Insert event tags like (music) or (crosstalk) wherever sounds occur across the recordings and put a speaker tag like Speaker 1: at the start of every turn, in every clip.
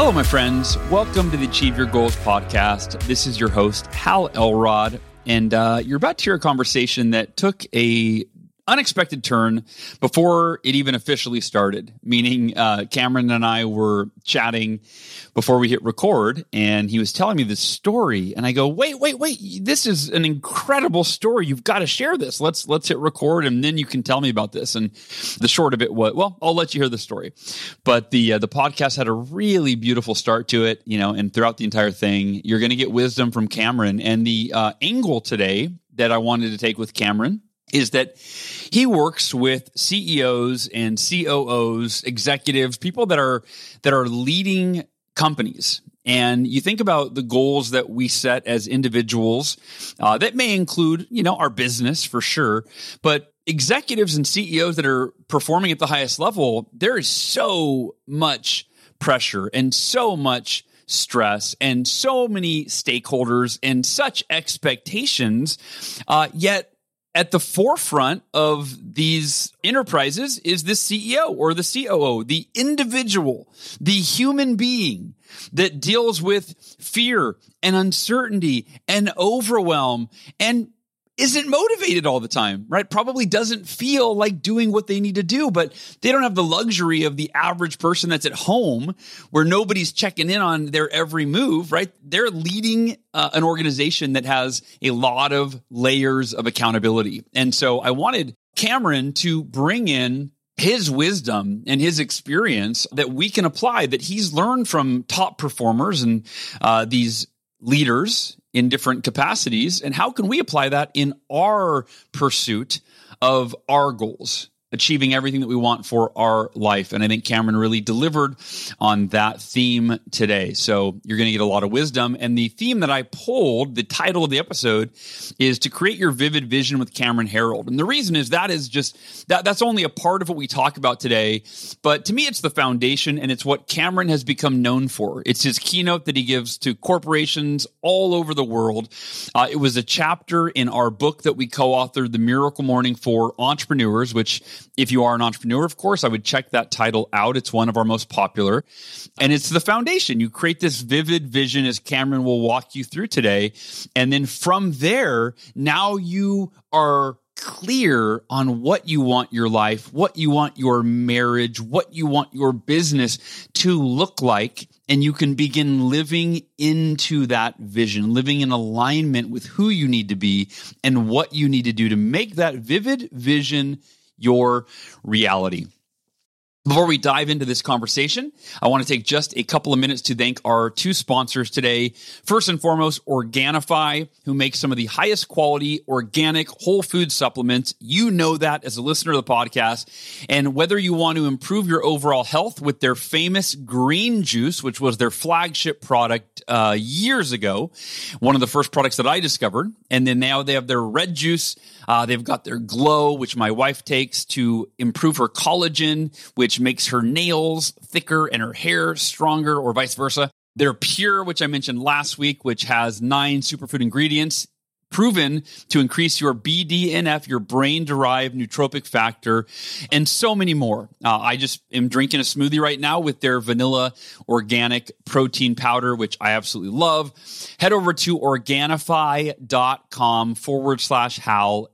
Speaker 1: Hello, my friends. Welcome to the Achieve Your Goals podcast. This is your host, Hal Elrod, and uh, you're about to hear a conversation that took a unexpected turn before it even officially started. Meaning, uh, Cameron and I were chatting before we hit record, and he was telling me this story, and I go, "Wait, wait, wait! This is an incredible story. You've got to share this. Let's let's hit record, and then you can tell me about this." And the short of it was, well, I'll let you hear the story, but the uh, the podcast had a really beautiful start to it, you know, and throughout the entire thing, you're going to get wisdom from Cameron, and the uh, angle today that I wanted to take with Cameron is that he works with CEOs and COOs, executives, people that are that are leading companies. And you think about the goals that we set as individuals, uh, that may include, you know, our business for sure, but executives and CEOs that are performing at the highest level, there is so much pressure and so much stress and so many stakeholders and such expectations. Uh, yet at the forefront of these enterprises is the CEO or the COO, the individual, the human being that deals with fear and uncertainty and overwhelm and isn't motivated all the time, right? Probably doesn't feel like doing what they need to do, but they don't have the luxury of the average person that's at home where nobody's checking in on their every move, right? They're leading uh, an organization that has a lot of layers of accountability. And so I wanted Cameron to bring in his wisdom and his experience that we can apply that he's learned from top performers and uh, these leaders in different capacities and how can we apply that in our pursuit of our goals achieving everything that we want for our life. And I think Cameron really delivered on that theme today. So you're going to get a lot of wisdom. And the theme that I pulled, the title of the episode is to create your vivid vision with Cameron Herold. And the reason is that is just that that's only a part of what we talk about today. But to me, it's the foundation and it's what Cameron has become known for. It's his keynote that he gives to corporations all over the world. Uh, it was a chapter in our book that we co-authored, The Miracle Morning for Entrepreneurs, which if you are an entrepreneur, of course, I would check that title out. It's one of our most popular. And it's the foundation. You create this vivid vision as Cameron will walk you through today. And then from there, now you are clear on what you want your life, what you want your marriage, what you want your business to look like. And you can begin living into that vision, living in alignment with who you need to be and what you need to do to make that vivid vision your reality. Before we dive into this conversation, I want to take just a couple of minutes to thank our two sponsors today. First and foremost, Organifi, who makes some of the highest quality organic whole food supplements. You know that as a listener of the podcast. And whether you want to improve your overall health with their famous green juice, which was their flagship product uh, years ago, one of the first products that I discovered. And then now they have their red juice. Uh, they've got their glow, which my wife takes to improve her collagen, which makes her nails thicker and her hair stronger, or vice versa. Their pure, which I mentioned last week, which has nine superfood ingredients proven to increase your BDNF, your brain derived nootropic factor, and so many more. Uh, I just am drinking a smoothie right now with their vanilla organic protein powder, which I absolutely love. Head over to organifi.com forward slash Hal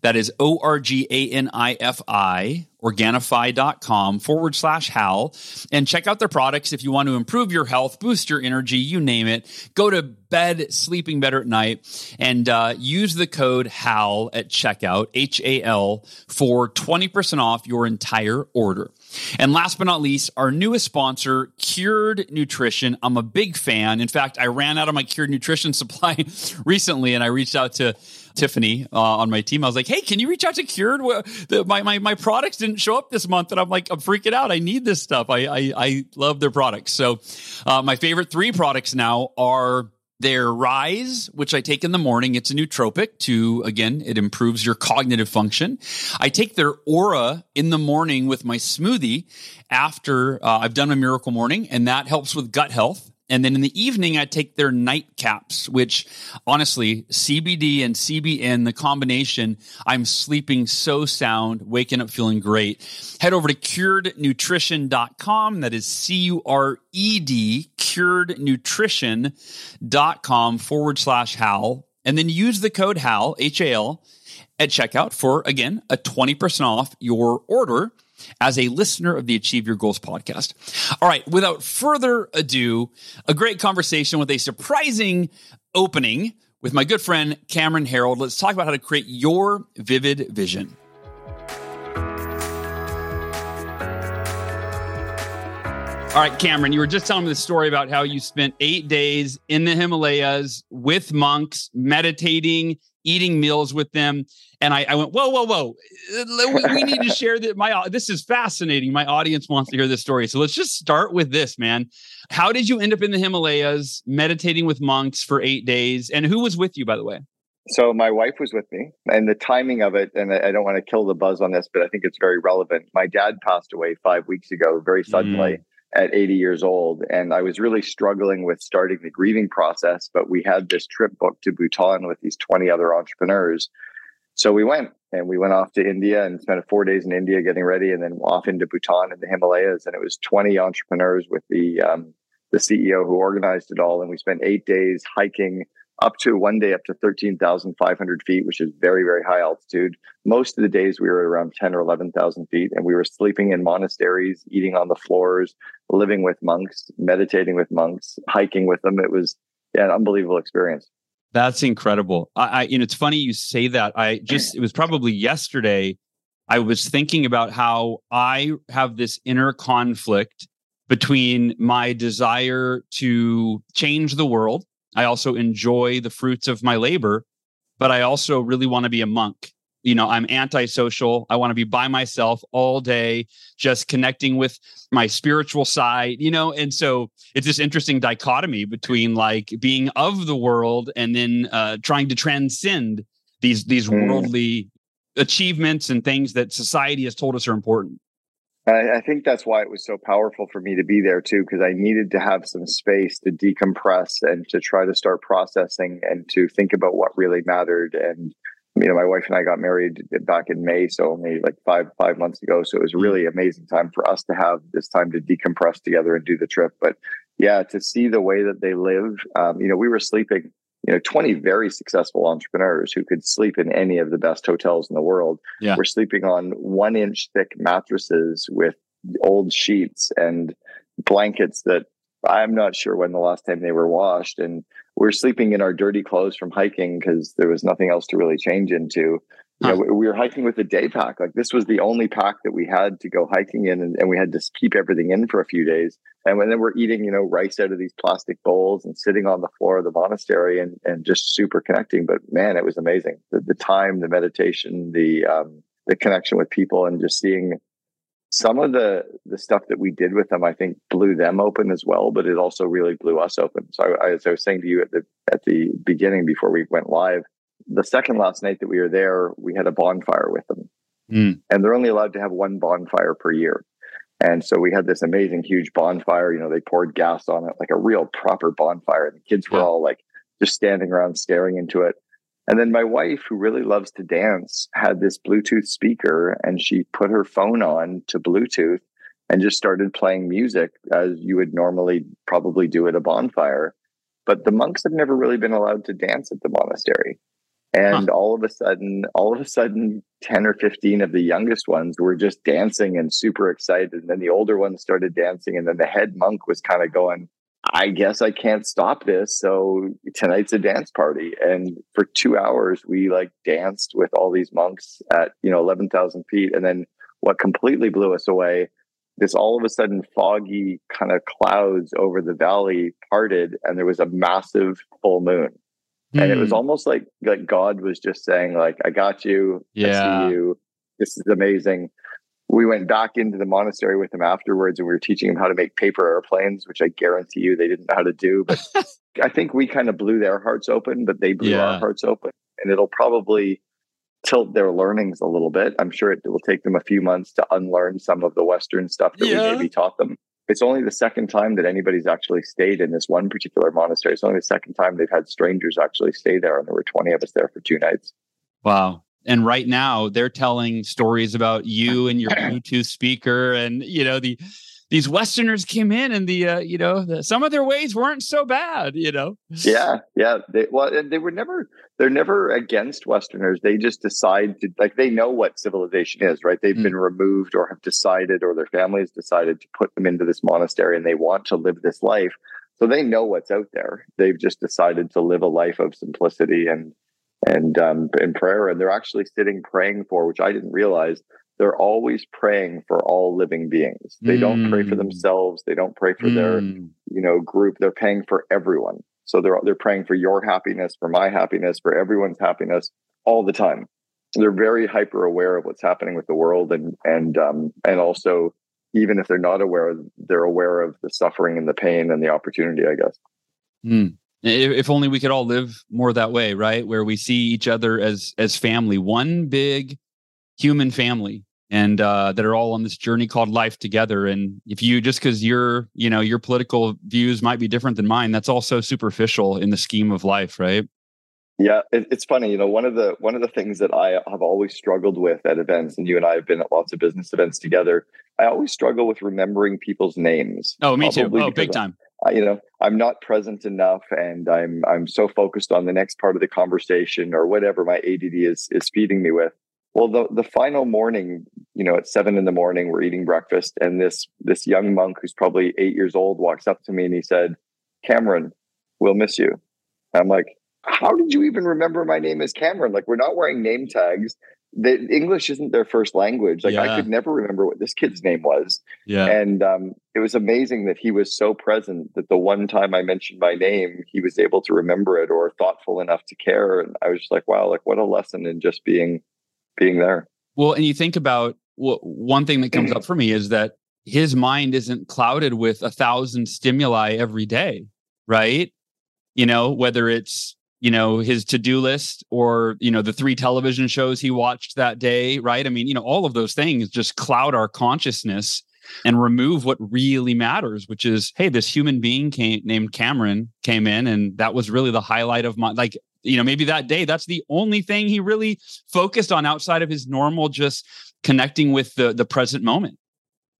Speaker 1: that is O R G A N I F I, Organifi.com forward slash Hal, and check out their products if you want to improve your health, boost your energy, you name it. Go to bed sleeping better at night and uh, use the code HAL at checkout, H A L, for 20% off your entire order. And last but not least, our newest sponsor, Cured Nutrition. I'm a big fan. In fact, I ran out of my Cured Nutrition (laughs) supply recently and I reached out to Tiffany uh, on my team. I was like, "Hey, can you reach out to Cured? My my my products didn't show up this month, and I'm like, I'm freaking out. I need this stuff. I I, I love their products. So, uh, my favorite three products now are their Rise, which I take in the morning. It's a nootropic to, again, it improves your cognitive function. I take their Aura in the morning with my smoothie after uh, I've done my miracle morning, and that helps with gut health. And then in the evening, I take their night caps, which honestly, CBD and CBN, the combination, I'm sleeping so sound, waking up feeling great. Head over to curednutrition.com. That is C U R E D, curednutrition.com forward slash HAL. And then use the code HAL, H A L, at checkout for, again, a 20% off your order as a listener of the Achieve Your Goals podcast. All right, without further ado, a great conversation with a surprising opening with my good friend Cameron Herold. Let's talk about how to create your vivid vision. All right, Cameron, you were just telling me the story about how you spent eight days in the Himalayas with monks, meditating, eating meals with them. And I, I went, whoa, whoa, whoa. We, we need to (laughs) share that. My this is fascinating. My audience wants to hear this story. So let's just start with this, man. How did you end up in the Himalayas meditating with monks for eight days? And who was with you, by the way?
Speaker 2: So my wife was with me, and the timing of it, and I don't want to kill the buzz on this, but I think it's very relevant. My dad passed away five weeks ago, very suddenly. Mm at 80 years old. And I was really struggling with starting the grieving process, but we had this trip booked to Bhutan with these 20 other entrepreneurs. So we went and we went off to India and spent four days in India getting ready and then off into Bhutan and the Himalayas. And it was 20 entrepreneurs with the, um, the CEO who organized it all. And we spent eight days hiking up to one day up to 13,500 feet, which is very, very high altitude. Most of the days we were around 10 or 11,000 feet and we were sleeping in monasteries, eating on the floors, living with monks, meditating with monks, hiking with them. It was an unbelievable experience.
Speaker 1: That's incredible. I, I you know, it's funny you say that. I just, it was probably yesterday. I was thinking about how I have this inner conflict between my desire to change the world I also enjoy the fruits of my labor, but I also really want to be a monk. You know, I'm antisocial. I want to be by myself all day, just connecting with my spiritual side, you know? And so it's this interesting dichotomy between like being of the world and then uh, trying to transcend these these mm. worldly achievements and things that society has told us are important.
Speaker 2: I, I think that's why it was so powerful for me to be there too, because I needed to have some space to decompress and to try to start processing and to think about what really mattered. And you know, my wife and I got married back in May, so only like five five months ago. So it was a really amazing time for us to have this time to decompress together and do the trip. But yeah, to see the way that they live, um, you know, we were sleeping you know 20 very successful entrepreneurs who could sleep in any of the best hotels in the world yeah. were sleeping on one inch thick mattresses with old sheets and blankets that i'm not sure when the last time they were washed and we're sleeping in our dirty clothes from hiking because there was nothing else to really change into you know, we were hiking with a day pack. Like this was the only pack that we had to go hiking in, and, and we had to keep everything in for a few days. And then we're eating, you know, rice out of these plastic bowls and sitting on the floor of the monastery and and just super connecting. But man, it was amazing. The, the time, the meditation, the um, the connection with people, and just seeing some of the the stuff that we did with them. I think blew them open as well, but it also really blew us open. So I, as I was saying to you at the at the beginning before we went live the second last night that we were there, we had a bonfire with them. Mm. And they're only allowed to have one bonfire per year. And so we had this amazing, huge bonfire. You know, they poured gas on it, like a real proper bonfire. And the kids were all like just standing around staring into it. And then my wife, who really loves to dance, had this Bluetooth speaker and she put her phone on to Bluetooth and just started playing music as you would normally probably do at a bonfire. But the monks have never really been allowed to dance at the monastery. And huh. all of a sudden, all of a sudden, 10 or 15 of the youngest ones were just dancing and super excited. And then the older ones started dancing. And then the head monk was kind of going, I guess I can't stop this. So tonight's a dance party. And for two hours, we like danced with all these monks at, you know, 11,000 feet. And then what completely blew us away, this all of a sudden foggy kind of clouds over the valley parted and there was a massive full moon Mm. And it was hmm. almost like like God was just saying, like, I got you, yeah. I see you. This is amazing. We went back into the monastery with him afterwards and we were teaching him how to make paper airplanes, which I guarantee you they didn't know how to do. But (laughs) I think we kind of blew their hearts open, but they blew yeah. our hearts open. And it'll probably tilt their learnings a little bit. I'm sure it will take them a few months to unlearn some of the Western stuff that yeah. we maybe taught them it's only the second time that anybody's actually stayed in this one particular monastery. It's only the second time they've had strangers actually stay there, and there were 20 of us there for two nights.
Speaker 1: Wow. And right now they're telling stories about you (clears throat) and your Bluetooth speaker and you know the these Westerners came in and the uh, you know the, some of their ways weren't so bad, you know.
Speaker 2: Yeah, yeah. They, well, they were never they're never against Westerners. They just decide to like they know what civilization is, right? They've mm. been removed or have decided, or their families decided to put them into this monastery, and they want to live this life. So they know what's out there. They've just decided to live a life of simplicity and and um, and prayer, and they're actually sitting praying for, which I didn't realize they're always praying for all living beings. They mm. don't pray for mm. themselves. They don't pray for mm. their, you know, group. They're praying for everyone. So they're they're praying for your happiness, for my happiness, for everyone's happiness all the time. So they're very hyper aware of what's happening with the world, and and um, and also even if they're not aware, they're aware of the suffering and the pain and the opportunity. I guess.
Speaker 1: Mm. If only we could all live more that way, right? Where we see each other as as family, one big human family and uh, that are all on this journey called life together. And if you just because your you know your political views might be different than mine, that's also superficial in the scheme of life, right?
Speaker 2: Yeah, it, it's funny. You know, one of the one of the things that I have always struggled with at events, and you and I have been at lots of business events together. I always struggle with remembering people's names.
Speaker 1: Oh, me too. Oh, big time.
Speaker 2: I, you know, I'm not present enough, and I'm I'm so focused on the next part of the conversation or whatever my ADD is is feeding me with well, the the final morning, you know, at seven in the morning, we're eating breakfast, and this this young monk who's probably eight years old walks up to me and he said, "Cameron, we'll miss you." I'm like, "How did you even remember my name is Cameron? Like, we're not wearing name tags. The English isn't their first language. Like, yeah. I could never remember what this kid's name was. Yeah, and um, it was amazing that he was so present that the one time I mentioned my name, he was able to remember it or thoughtful enough to care. And I was just like, wow, like what a lesson in just being being there.
Speaker 1: Well, and you think about one thing that comes up (clears throat) for me is that his mind isn't clouded with a thousand stimuli every day, right? You know, whether it's you know his to-do list or you know the three television shows he watched that day right i mean you know all of those things just cloud our consciousness and remove what really matters which is hey this human being came, named cameron came in and that was really the highlight of my like you know, maybe that day, that's the only thing he really focused on outside of his normal, just connecting with the the present moment.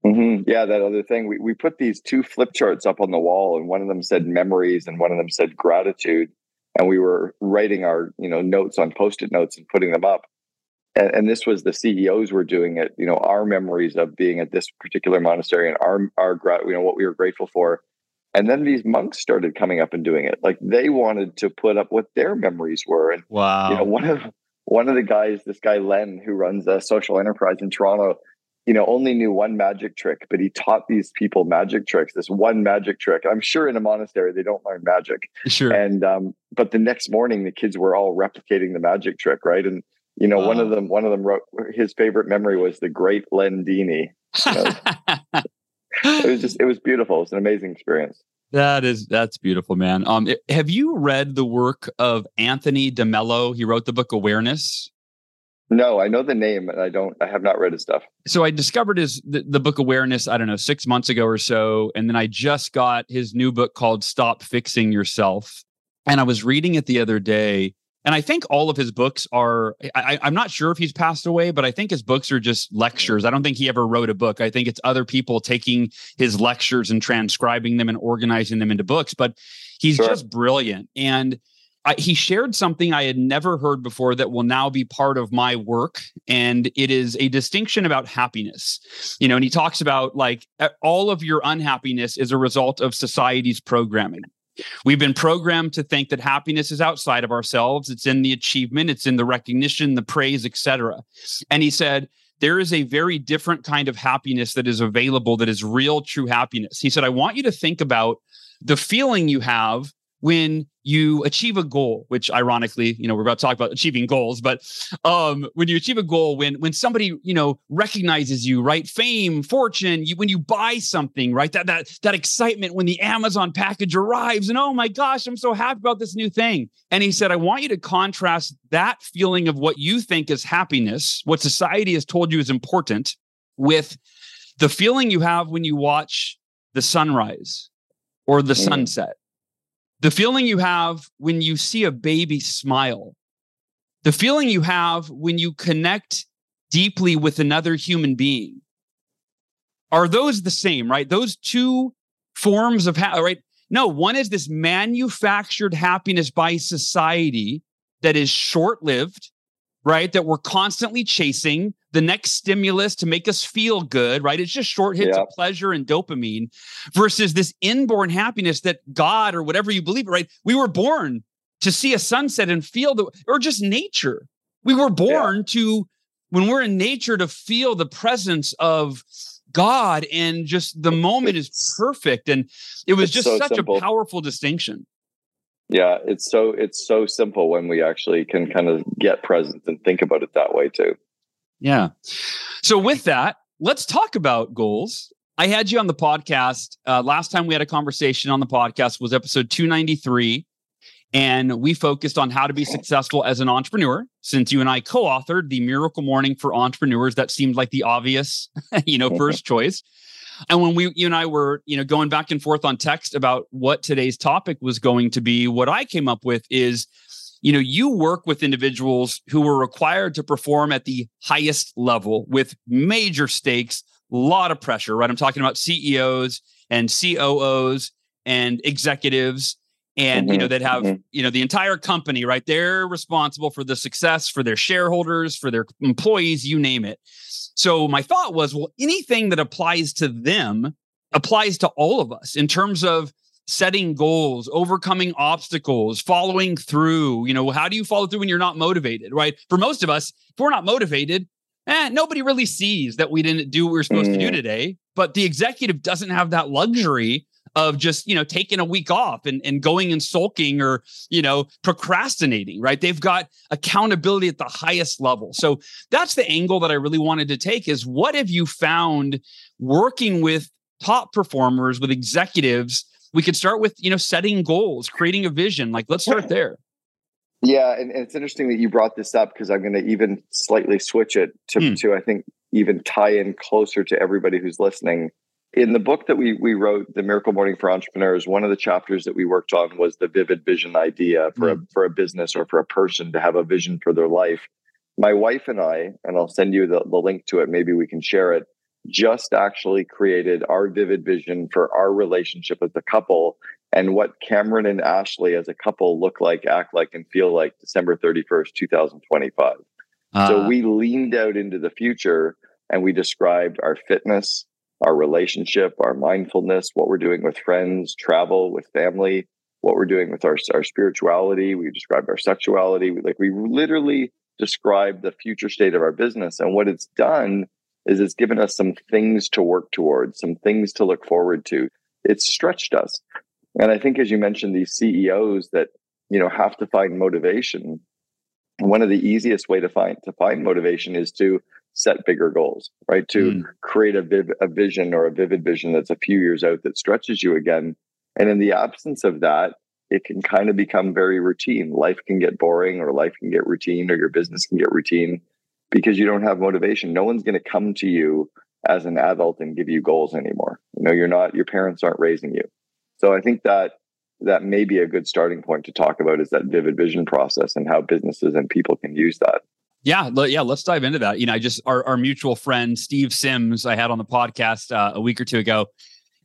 Speaker 2: Mm-hmm. Yeah, that other thing. We we put these two flip charts up on the wall, and one of them said memories, and one of them said gratitude. And we were writing our you know notes on post-it notes and putting them up. And, and this was the CEOs were doing it. You know, our memories of being at this particular monastery and our our you know what we were grateful for. And then these monks started coming up and doing it. Like they wanted to put up what their memories were. And
Speaker 1: wow.
Speaker 2: You know, one of one of the guys, this guy Len, who runs a social enterprise in Toronto, you know, only knew one magic trick, but he taught these people magic tricks, this one magic trick. I'm sure in a monastery they don't learn magic.
Speaker 1: Sure.
Speaker 2: And um, but the next morning the kids were all replicating the magic trick, right? And you know, wow. one of them, one of them wrote his favorite memory was the great Len Dini. You (laughs) know? it was just it was beautiful. It's an amazing experience.
Speaker 1: That is that's beautiful, man. Um, have you read the work of Anthony DeMello? He wrote the book Awareness.
Speaker 2: No, I know the name, and I don't. I have not read his stuff.
Speaker 1: So I discovered his the, the book Awareness. I don't know six months ago or so, and then I just got his new book called Stop Fixing Yourself. And I was reading it the other day, and I think all of his books are, I, am not sure if he's passed away, but I think his books are just lectures. I don't think he ever wrote a book. I think it's other people taking his lectures and transcribing them and organizing them into books. But he's sure. just brilliant. And I, he shared something I had never heard before that will now be part of my work. And it is a distinction about happiness. You know, and he talks about like all of your unhappiness is a result of society's programming. We've been programmed to think that happiness is outside of ourselves. It's in the achievement, it's in the recognition, the praise, etc. And he said, there is a very different kind of happiness that is available that is real, true happiness. He said, I want you to think about the feeling you have when you achieve a goal which ironically you know we're about to talk about achieving goals but um when you achieve a goal when when somebody you know recognizes you right? Fame fortune you, when you buy something right? That that that excitement when the amazon package arrives and oh my gosh i'm so happy about this new thing. And he said i want you to contrast that feeling of what you think is happiness what society has told you is important with the feeling you have when you watch the sunrise or the mm. sunset the feeling you have when you see a baby smile, the feeling you have when you connect deeply with another human being. Are those the same, right? Those two forms of, ha- right? No, one is this manufactured happiness by society that is short lived, right? That we're constantly chasing the next stimulus to make us feel good, right? It's just short hits yeah. of pleasure and dopamine versus this inborn happiness that God or whatever you believe, right? We were born to see a sunset and feel the, or just nature. We were born yeah. to, when we're in nature, to feel the presence of God and just the moment is perfect. And it was just so such simple. a powerful distinction.
Speaker 2: Yeah, it's so it's so simple when we actually can kind of get present and think about it that way too.
Speaker 1: Yeah. So with that, let's talk about goals. I had you on the podcast. Uh, last time we had a conversation on the podcast was episode 293. And we focused on how to be successful as an entrepreneur. Since you and I co-authored the Miracle Morning for Entrepreneurs, that seemed like the obvious, (laughs) you know, first (laughs) choice. And when we, you and I were, you know, going back and forth on text about what today's topic was going to be, what I came up with is, you know, you work with individuals who were required to perform at the highest level with major stakes, a lot of pressure, right? I'm talking about CEOs and COOs and executives and mm-hmm, you know that have mm-hmm. you know the entire company right they're responsible for the success for their shareholders for their employees you name it so my thought was, well, anything that applies to them applies to all of us in terms of setting goals, overcoming obstacles, following through. You know, how do you follow through when you're not motivated, right? For most of us, if we're not motivated, eh, nobody really sees that we didn't do what we are supposed mm. to do mm. today. But the executive doesn't have that luxury of just you know taking a week off and, and going and sulking or you know procrastinating right they've got accountability at the highest level so that's the angle that i really wanted to take is what have you found working with top performers with executives we could start with you know setting goals creating a vision like let's start there
Speaker 2: yeah and, and it's interesting that you brought this up because i'm going to even slightly switch it to, hmm. to i think even tie in closer to everybody who's listening in the book that we we wrote, The Miracle Morning for Entrepreneurs, one of the chapters that we worked on was the vivid vision idea for mm. a hmm. for a business or for a person to have a vision for their life. My wife and I, and I'll send you the, the link to it, maybe we can share it, just actually created our vivid vision for our relationship as a couple and what Cameron and Ashley as a couple look like, act like, and feel like December 31st, 2025. Uh. So we leaned out into the future and we described our fitness, our relationship, our mindfulness, what we're doing with friends, travel, with family, what we're doing with our, our spirituality. We described our sexuality. We, like we literally described the future state of our business. And what it's done is it's given us some things to work towards, some things to look forward to. It's stretched us. And I think as you mentioned, these CEOs that, you know, have to find motivation. One of the easiest way to find to find motivation is to set bigger goals, right? To mm. create a, viv- a vision or a vivid vision that's a few years out that stretches you again. And in the absence of that, it can kind of become very routine. Life can get boring or life can get routine or your business can get routine because you don't have motivation. No one's going to come to you as an adult and give you goals anymore. You know, you're not, your parents aren't raising you. So I think that that may be a good starting point to talk about is that vivid vision process and how businesses and people can use that.
Speaker 1: Yeah, yeah, let's dive into that. You know, I just our, our mutual friend Steve Sims I had on the podcast uh, a week or two ago,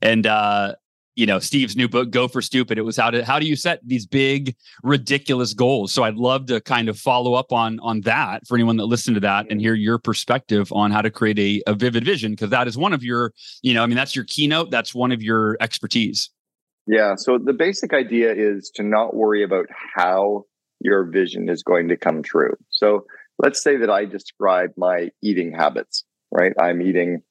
Speaker 1: and uh, you know Steve's new book Go for Stupid. It was how to how do you set these big ridiculous goals. So I'd love to kind of follow up on on that for anyone that listened to that and hear your perspective on how to create a, a vivid vision because that is one of your you know I mean that's your keynote. That's one of your expertise.
Speaker 2: Yeah. So the basic idea is to not worry about how your vision is going to come true. So let's say that I describe my eating habits, right? I'm eating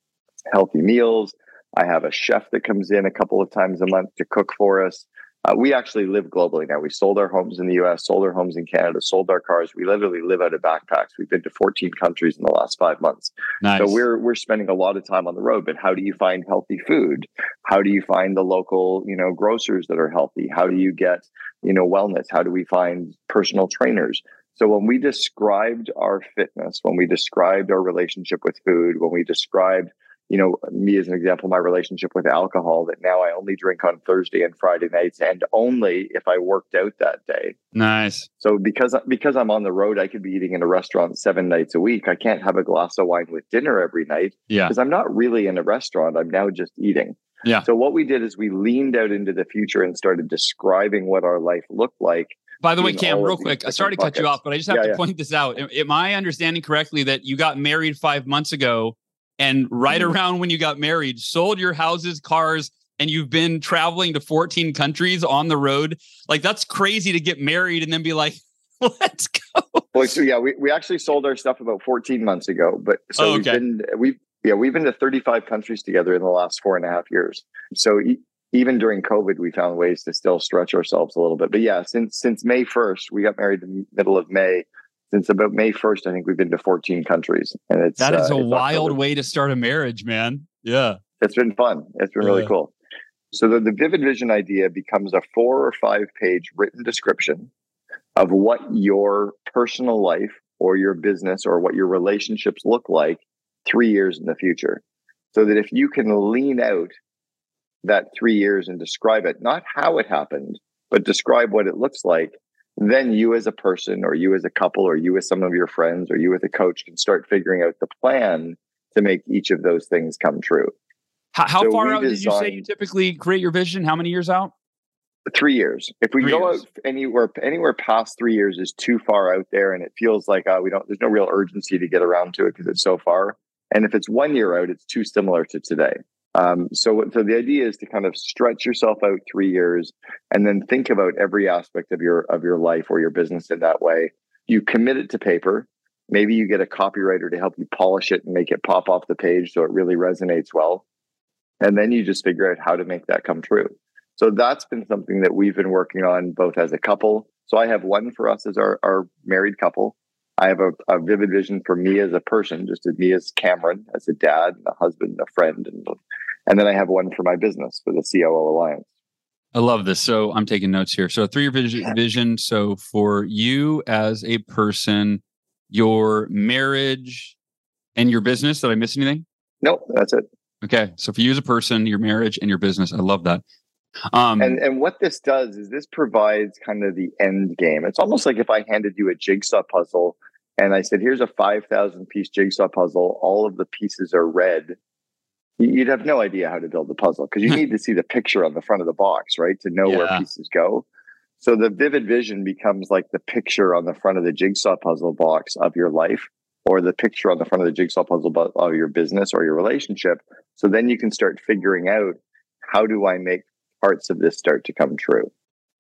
Speaker 2: healthy meals. I have a chef that comes in a couple of times a month to cook for us. Uh, we actually live globally now. We sold our homes in the US, sold our homes in Canada, sold our cars. We literally live out of backpacks. We've been to 14 countries in the last five months. Nice. So we're we're spending a lot of time on the road. But how do you find healthy food? How do you find the local, you know, grocers that are healthy? How do you get, you know, wellness? How do we find personal trainers? So when we described our fitness, when we described our relationship with food, when we described you know, me as an example, my relationship with alcohol that now I only drink on Thursday and Friday nights and only if I worked out that day.
Speaker 1: Nice.
Speaker 2: So because because I'm on the road, I could be eating in a restaurant seven nights a week. I can't have a glass of wine with dinner every night.
Speaker 1: Yeah.
Speaker 2: Because I'm not really in a restaurant. I'm now just eating.
Speaker 1: Yeah.
Speaker 2: So what we did is we leaned out into the future and started describing what our life looked like.
Speaker 1: By the way, Cam, real quick, I started to cut you off, but I just have yeah, to yeah. point this out. Am I understanding correctly that you got married five months ago and right mm-hmm. around when you got married, sold your houses, cars, and you've been traveling to 14 countries on the road. Like that's crazy to get married and then be like, (laughs) let's go.
Speaker 2: Well, so yeah, we, we actually sold our stuff about 14 months ago, but so oh, okay. we've been we've yeah we've been to 35 countries together in the last four and a half years. So e- even during COVID, we found ways to still stretch ourselves a little bit. But yeah, since since May 1st, we got married in the middle of May since about May 1st, I think we've been to 14 countries. And it's
Speaker 1: that is uh, a wild October. way to start a marriage, man. Yeah.
Speaker 2: It's been fun. It's been yeah. really cool. So the, the Vivid Vision idea becomes a four or five page written description of what your personal life or your business or what your relationships look like three years in the future. So that if you can lean out that three years and describe it, not how it happened, but describe what it looks like, then you as a person or you as a couple or you as some of your friends or you as a coach can start figuring out the plan to make each of those things come true.
Speaker 1: How, how so far out did you say you typically create your vision? How many years out?
Speaker 2: Three years. If we three go years. out anywhere anywhere past three years is too far out there, and it feels like uh, we don't. There's no real urgency to get around to it because it's so far. And if it's one year out, it's too similar to today. Um, so, so the idea is to kind of stretch yourself out three years, and then think about every aspect of your of your life or your business in that way. You commit it to paper. Maybe you get a copywriter to help you polish it and make it pop off the page so it really resonates well, and then you just figure out how to make that come true. So that's been something that we've been working on both as a couple. So I have one for us as our, our married couple, I have a, a, vivid vision for me as a person, just as me as Cameron, as a dad, and a husband, a friend, and and then I have one for my business for the COO Alliance.
Speaker 1: I love this. So I'm taking notes here. So a three-year vision, vision. So for you as a person, your marriage and your business. Did I miss anything?
Speaker 2: Nope, that's it.
Speaker 1: Okay. So for you as a person, your marriage and your business. I love that.
Speaker 2: Um, and and what this does is this provides kind of the end game. It's almost like if I handed you a jigsaw puzzle and I said, "Here's a five thousand piece jigsaw puzzle. All of the pieces are red." You'd have no idea how to build the puzzle because you (laughs) need to see the picture on the front of the box, right, to know yeah. where pieces go. So the vivid vision becomes like the picture on the front of the jigsaw puzzle box of your life or the picture on the front of the jigsaw puzzle of your business or your relationship. So then you can start figuring out how do I make parts of this start to come true.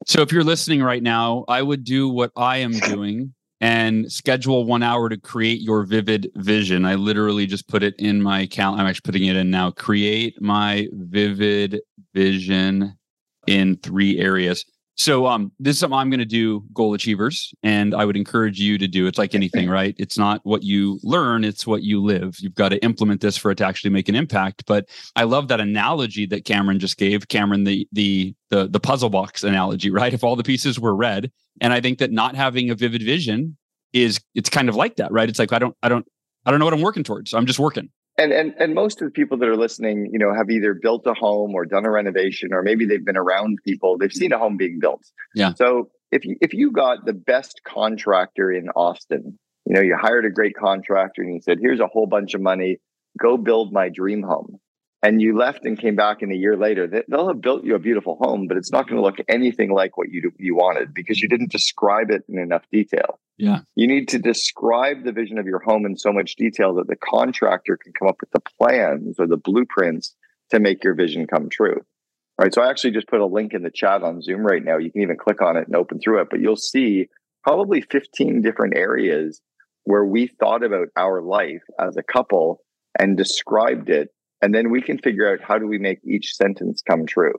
Speaker 1: So if you're listening right now, I would do what I am (laughs) doing and schedule one hour to create your vivid vision. I literally just put it in my account. I'm actually putting it in now. Create my vivid vision in three areas. So um, this is something I'm going to do, goal achievers, and I would encourage you to do. It's like anything, right? It's not what you learn; it's what you live. You've got to implement this for it to actually make an impact. But I love that analogy that Cameron just gave. Cameron, the the the the puzzle box analogy, (laughs) right? If all the pieces were red, and I think that not having a vivid vision is it's kind of like that, right? It's like I don't I don't I don't know what I'm working towards. I'm just working
Speaker 2: and and and most of the people that are listening you know have either built a home or done a renovation or maybe they've been around people they've seen a home being built.
Speaker 1: Yeah.
Speaker 2: So if you if you got the best contractor in austin you know you hired a great contractor and you said here's a whole bunch of money. Go build my dream home and you left and came back in a year later, they'll have built you a beautiful home, but it's not going to look anything like what you you wanted because you didn't describe it in enough detail.
Speaker 1: Yeah,
Speaker 2: you need to describe the vision of your home in so much detail that the contractor can come up with the plans or the blueprints to make your vision come true. All right, so I actually just put a link in the chat on Zoom right now. You can even click on it and open through it, but you'll see probably 15 different areas where we thought about our life as a couple and described it and then we can figure out how do we make each sentence come true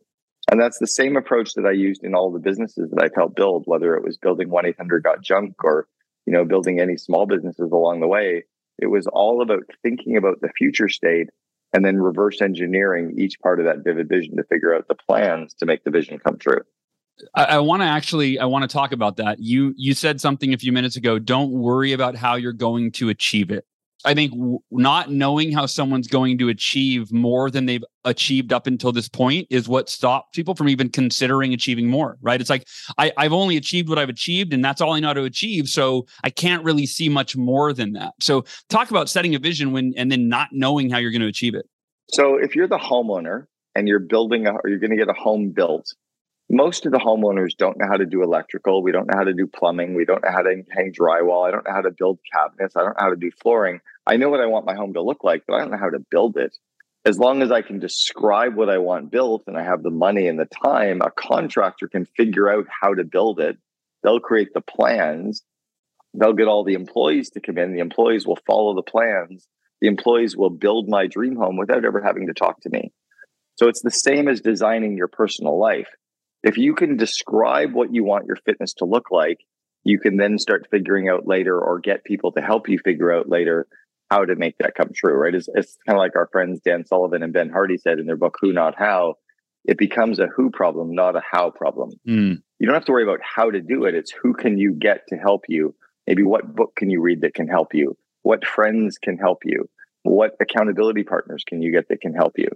Speaker 2: And that's the same approach that I used in all the businesses that I've helped build, whether it was building 1 800 Got Junk or, you know, building any small businesses along the way. It was all about thinking about the future state and then reverse engineering each part of that vivid vision to figure out the plans to make the vision come true.
Speaker 1: I, I want to actually I want to talk about that. You you said something a few minutes ago. Don't worry about how you're going to achieve it. I think w- not knowing how someone's going to achieve more than they've achieved up until this point is what stops people from even considering achieving more, right? It's like, I, I've only achieved what I've achieved, and that's all I know how to achieve. So I can't really see much more than that. So talk about setting a vision when and then not knowing how you're going to achieve it.
Speaker 2: So if you're the homeowner and you're building a, or you're going to get a home built, most of the homeowners don't know how to do electrical. We don't know how to do plumbing. We don't know how to hang drywall. I don't know how to build cabinets. I don't know how to do flooring. I know what I want my home to look like, but I don't know how to build it. As long as I can describe what I want built and I have the money and the time, a contractor can figure out how to build it. They'll create the plans. They'll get all the employees to come in. The employees will follow the plans. The employees will build my dream home without ever having to talk to me. So it's the same as designing your personal life. If you can describe what you want your fitness to look like, you can then start figuring out later or get people to help you figure out later how to make that come true, right? It's, it's kind of like our friends Dan Sullivan and Ben Hardy said in their book, Who Not How. It becomes a who problem, not a how problem. Mm. You don't have to worry about how to do it. It's who can you get to help you? Maybe what book can you read that can help you? What friends can help you? What accountability partners can you get that can help you?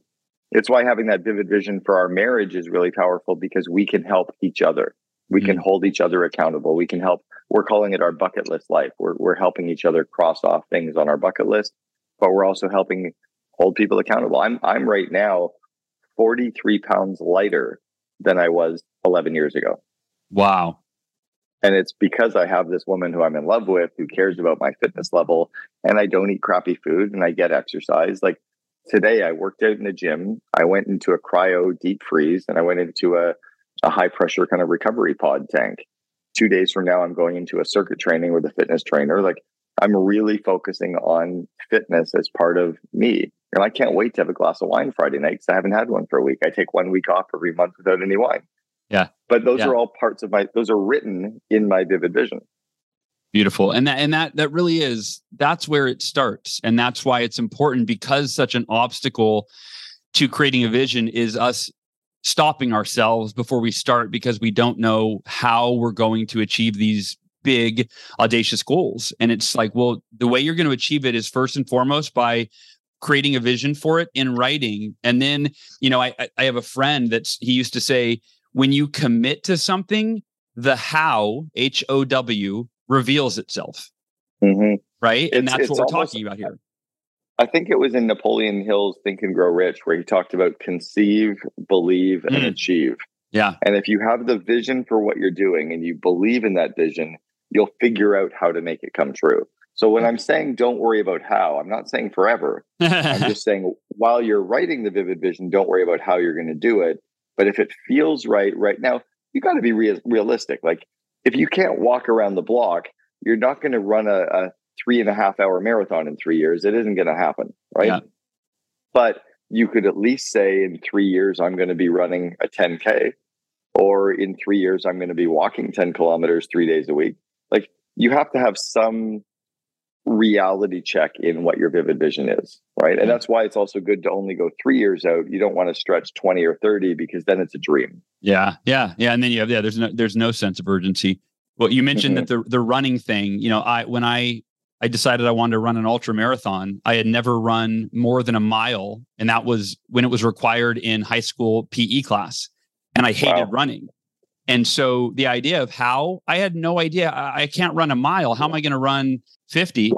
Speaker 2: It's why having that vivid vision for our marriage is really powerful because we can help each other. We mm-hmm. can hold each other accountable. We can help. We're calling it our bucket list life. We're, we're helping each other cross off things on our bucket list, but we're also helping hold people accountable. I'm, I'm right now 43 pounds lighter than I was 11 years ago.
Speaker 1: Wow.
Speaker 2: And it's because I have this woman who I'm in love with who cares about my fitness level and I don't eat crappy food and I get exercise. Like today, I worked out in the gym. I went into a cryo deep freeze and I went into a, a high pressure kind of recovery pod tank. Two days from now, I'm going into a circuit training with a fitness trainer. Like I'm really focusing on fitness as part of me. And I can't wait to have a glass of wine Friday night because I haven't had one for a week. I take one week off every month without any wine.
Speaker 1: Yeah.
Speaker 2: But those
Speaker 1: yeah.
Speaker 2: are all parts of my those are written in my vivid vision.
Speaker 1: Beautiful. And that and that that really is that's where it starts. And that's why it's important because such an obstacle to creating a vision is us stopping ourselves before we start because we don't know how we're going to achieve these big audacious goals. And it's like, well, the way you're going to achieve it is first and foremost by creating a vision for it in writing. And then, you know, I I have a friend that's he used to say, when you commit to something, the how, H O W, reveals itself. Mm-hmm. Right. And that's what we're talking about here.
Speaker 2: I think it was in Napoleon Hill's Think and Grow Rich where he talked about conceive, believe, and mm. achieve.
Speaker 1: Yeah.
Speaker 2: And if you have the vision for what you're doing and you believe in that vision, you'll figure out how to make it come true. So when I'm saying don't worry about how, I'm not saying forever. I'm (laughs) just saying while you're writing the vivid vision, don't worry about how you're going to do it. But if it feels right right now, you got to be real, realistic. Like if you can't walk around the block, you're not going to run a, a, three and a half hour marathon in three years. It isn't going to happen, right? Yeah. But you could at least say in three years, I'm going to be running a 10K, or in three years, I'm going to be walking 10 kilometers three days a week. Like you have to have some reality check in what your vivid vision is, right? And that's why it's also good to only go three years out. You don't want to stretch 20 or 30 because then it's a dream.
Speaker 1: Yeah. Yeah. Yeah. And then you have, yeah, there's no, there's no sense of urgency. Well, you mentioned mm-hmm. that the, the running thing, you know, I, when I, I decided I wanted to run an ultra marathon. I had never run more than a mile. And that was when it was required in high school PE class. And I hated wow. running. And so the idea of how I had no idea I, I can't run a mile. How am I going to run 50?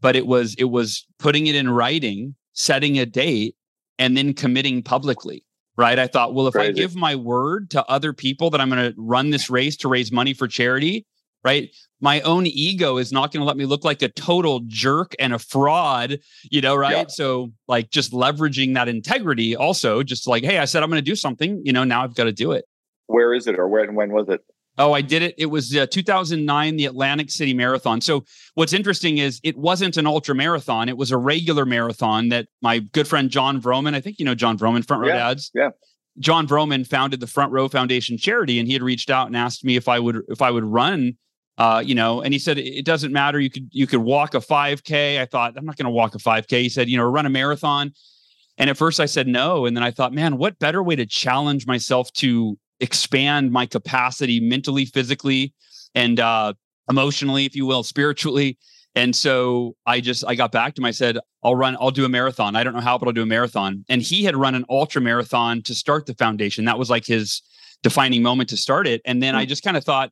Speaker 1: But it was it was putting it in writing, setting a date, and then committing publicly. Right. I thought, well, if Crazy. I give my word to other people that I'm going to run this race to raise money for charity, right? My own ego is not going to let me look like a total jerk and a fraud, you know, right? Yeah. So, like, just leveraging that integrity also, just like, hey, I said I'm going to do something, you know, now I've got to do it.
Speaker 2: Where is it or when, when was it?
Speaker 1: Oh, I did it. It was uh, 2009, the Atlantic City Marathon. So, what's interesting is it wasn't an ultra marathon. It was a regular marathon that my good friend Jon Vroman, I think you know Jon Vroman, Front Row
Speaker 2: yeah,
Speaker 1: Dads.
Speaker 2: Yeah.
Speaker 1: Jon Vroman founded the Front Row Foundation charity, and he had reached out and asked me if I would if I would run. Uh, you know, and he said it doesn't matter. You could you could walk a 5K. I thought I'm not going to walk a 5K. He said, you know, run a marathon. And at first I said no, and then I thought, man, what better way to challenge myself to expand my capacity mentally, physically, and uh, emotionally, if you will, spiritually. And so I just I got back to him. I said, I'll run, I'll do a marathon. I don't know how, but I'll do a marathon. And he had run an ultra marathon to start the foundation. That was like his defining moment to start it. And then. I just kind of thought,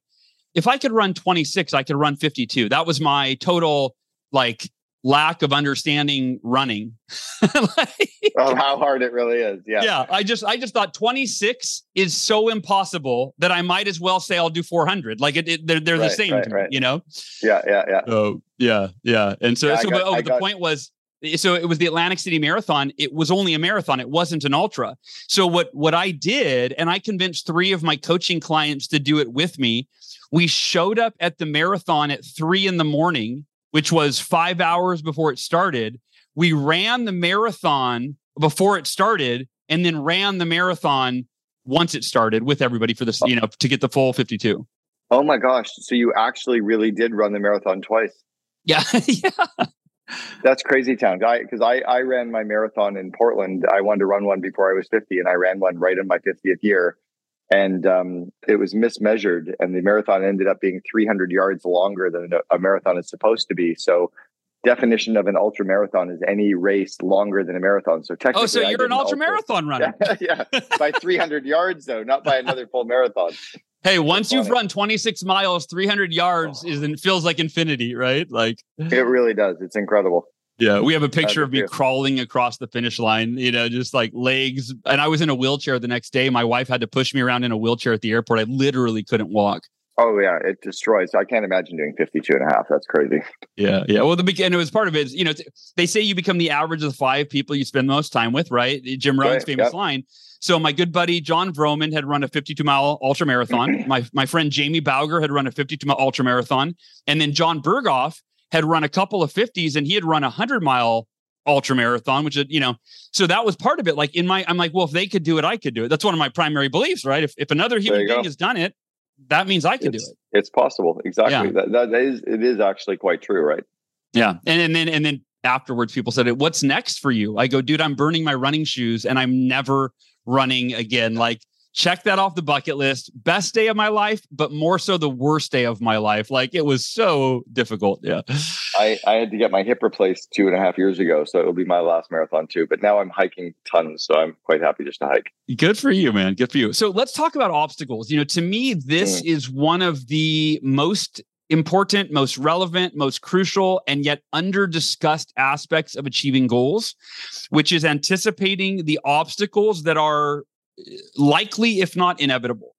Speaker 1: if I could run 26, I could run 52. That was my total like lack of understanding running (laughs)
Speaker 2: like, oh how hard it really is yeah
Speaker 1: yeah i just i just thought 26 is so impossible that i might as well say i'll do 400 like it, it they're, they're right, the same right, right. you know
Speaker 2: yeah yeah yeah
Speaker 1: oh yeah yeah and so, yeah, so got, oh, but, oh, the got, point was eh, so it was the Atlantic City Marathon. It was only a marathon. It wasn't an ultra. So what what I did, and I convinced three of my coaching clients to do it with me. We showed up at the marathon at three in the morning which was five hours before it started. We ran the marathon before it started and then ran the marathon once it started with everybody for this, you know, to get the full 52.
Speaker 2: Oh my gosh. So you actually really did run the marathon twice.
Speaker 1: Yeah. (laughs) yeah.
Speaker 2: That's crazy town. guy. because I, I ran my marathon in Portland. I wanted to run one before I was 50 and I ran one right in my 50th year and um, it was mismeasured and the marathon ended up being 300 yards longer than a, marathon is supposed to be. So definition of an ultra marathon is any race longer than a marathon. So technically
Speaker 1: oh so you're an ultra marathon runner. (laughs)
Speaker 2: Yeah, yeah. by 300 yards though not by another full marathon.
Speaker 1: Hey once you've run 26 miles 300 yards oh. is it feels like infinity right? Like
Speaker 2: it really does. It's incredible
Speaker 1: yeah, we have a picture of me crawling across the finish line, you know, just like legs. And I was in a wheelchair the next day. My wife had to push me around in a wheelchair at the airport. I literally couldn't walk.
Speaker 2: Oh yeah, it destroys. I can't imagine doing 52 and a half. That's crazy.
Speaker 1: Yeah, yeah. Well, the beginning was part of it. Is, you know, they say you become the average of the five people you spend the most time with, right? Jim Rohn's right, famous yep. line. So my good buddy Jon Vroman had run a 52 mile ultra marathon. (clears throat) my my friend Jamie Bauger had run a 52 mile ultra marathon, and then Jon Berghoff had run a couple of 50s and he had run a 100 mile ultra marathon which you know so that was part of it. Like in my i'm like well if they could do it i could do it. That's one of my primary beliefs right? If, if another human being go. has done it that means i can
Speaker 2: it's,
Speaker 1: do
Speaker 2: it. it's possible. Exactly. Yeah. that, that is it is actually quite true right?
Speaker 1: Yeah. And, and then and then afterwards people said what's next for you? I go dude i'm burning my running shoes and i'm never running again. Like check that off the bucket list. Best day of my life, but more so the worst day of my life. Like it was so difficult. Yeah.
Speaker 2: I, I had to get my hip replaced two and a half years ago. So it'll be my last marathon too. But now I'm hiking tons. So I'm quite happy just to hike.
Speaker 1: Good for you, man. Good for you. So let's talk about obstacles. You know, to me, this mm. is one of the most important, most relevant, most crucial, and yet under discussed aspects of achieving goals, which is anticipating the obstacles that are likely, if not inevitable.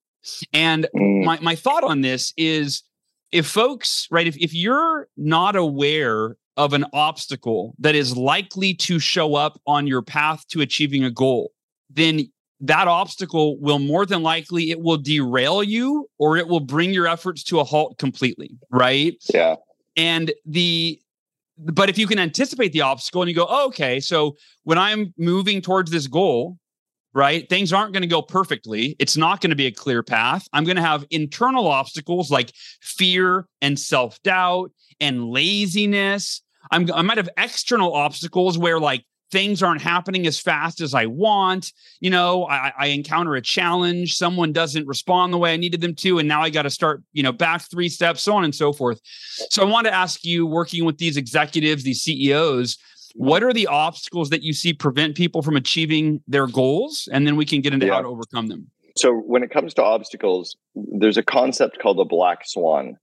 Speaker 1: And mm. my, my thought on this is if folks, right, if, if you're not aware of an obstacle that is likely to show up on your path to achieving a goal, then that obstacle will more than likely it will derail you or it will bring your efforts to a halt completely, right?
Speaker 2: Yeah.
Speaker 1: And the but if you can anticipate the obstacle and you go, oh, okay, so when I'm moving towards this goal, right? Things aren't going to go perfectly. It's not going to be a clear path. I'm going to have internal obstacles like fear and self doubt and laziness. I'm, I might have external obstacles where like things aren't happening as fast as I want. You know, I, I encounter a challenge, someone doesn't respond the way I needed them to, and now I got to start, you know, back three steps, so on and so forth. So I want to ask you, working with these executives, these CEOs, what are the obstacles that you see prevent people from achieving their goals? And then we can get into yeah. how to overcome them.
Speaker 2: So, when it comes to obstacles, there's a concept called the black swan.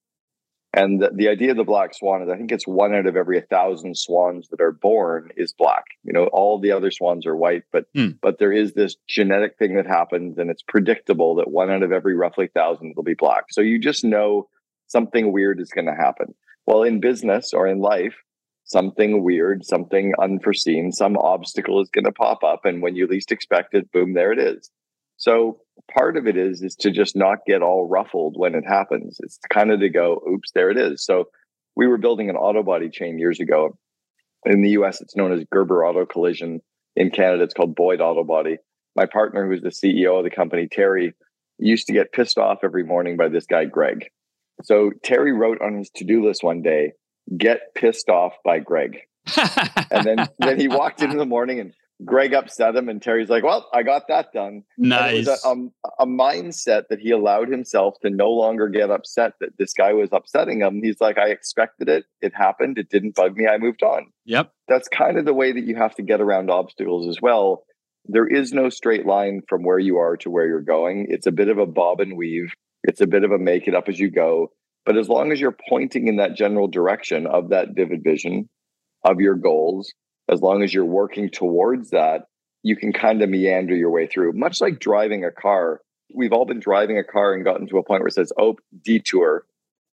Speaker 2: And the, the idea of the black swan is I think it's one out of every thousand swans that are born is black. You know, all the other swans are white, but mm. but there is this genetic thing that happens, and it's predictable that one out of every roughly thousand will be black. So you just know something weird is going to happen. Well, in business or in life, something weird, something unforeseen, some obstacle is going to pop up. And when you least expect it, boom, there it is. So part of it is, is to just not get all ruffled when it happens. It's kind of to go, oops, there it is. So we were building an auto body chain years ago. In the US, it's known as Gerber Auto Collision. In Canada, it's called Boyd Auto Body. my partner, who's the CEO of the company, Terry, used to get pissed off every morning by this guy, Greg. So Terry wrote on his to do list one day, get pissed off by Greg. (laughs) and then, then he walked in in the morning and Greg upset him, and Terry's like, "Well, I got that done."
Speaker 1: Nice.
Speaker 2: it was a, um, a mindset that he allowed himself to no longer get upset that this guy was upsetting him. He's like, "I expected it. It happened. It didn't bug me. I moved on."
Speaker 1: Yep.
Speaker 2: That's kind of the way that you have to get around obstacles as well. There is no straight line from where you are to where you're going. It's a bit of a bob and weave. It's a bit of a make it up as you go. But as long as you're pointing in that general direction of that vivid vision of your goals, as long as you're working towards that, you can kind of meander your way through. Much like driving a car, we've all been driving a car and gotten to a point where it says, "Oh, detour."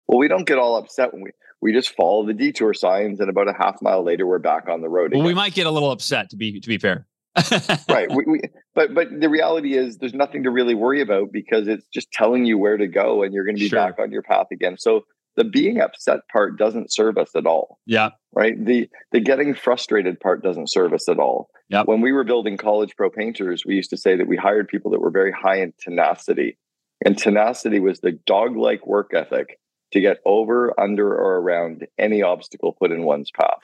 Speaker 2: Well, we don't get all upset when we we just follow the detour signs, and about a half mile later, we're back on the road.
Speaker 1: Well, we might get a little upset to be to be fair.
Speaker 2: Right. We, we, but but the reality is, there's nothing to really worry about because it's just telling you where to go, and you're going to be sure. back on your path again. So the being upset part doesn't serve us at all.
Speaker 1: Yeah.
Speaker 2: Right. The the getting frustrated part doesn't serve us at all.
Speaker 1: Yeah.
Speaker 2: When we were building college pro painters, we used to say that we hired people that were very high in tenacity. And tenacity was the dog-like work ethic to get over, under, or around any obstacle put in one's path.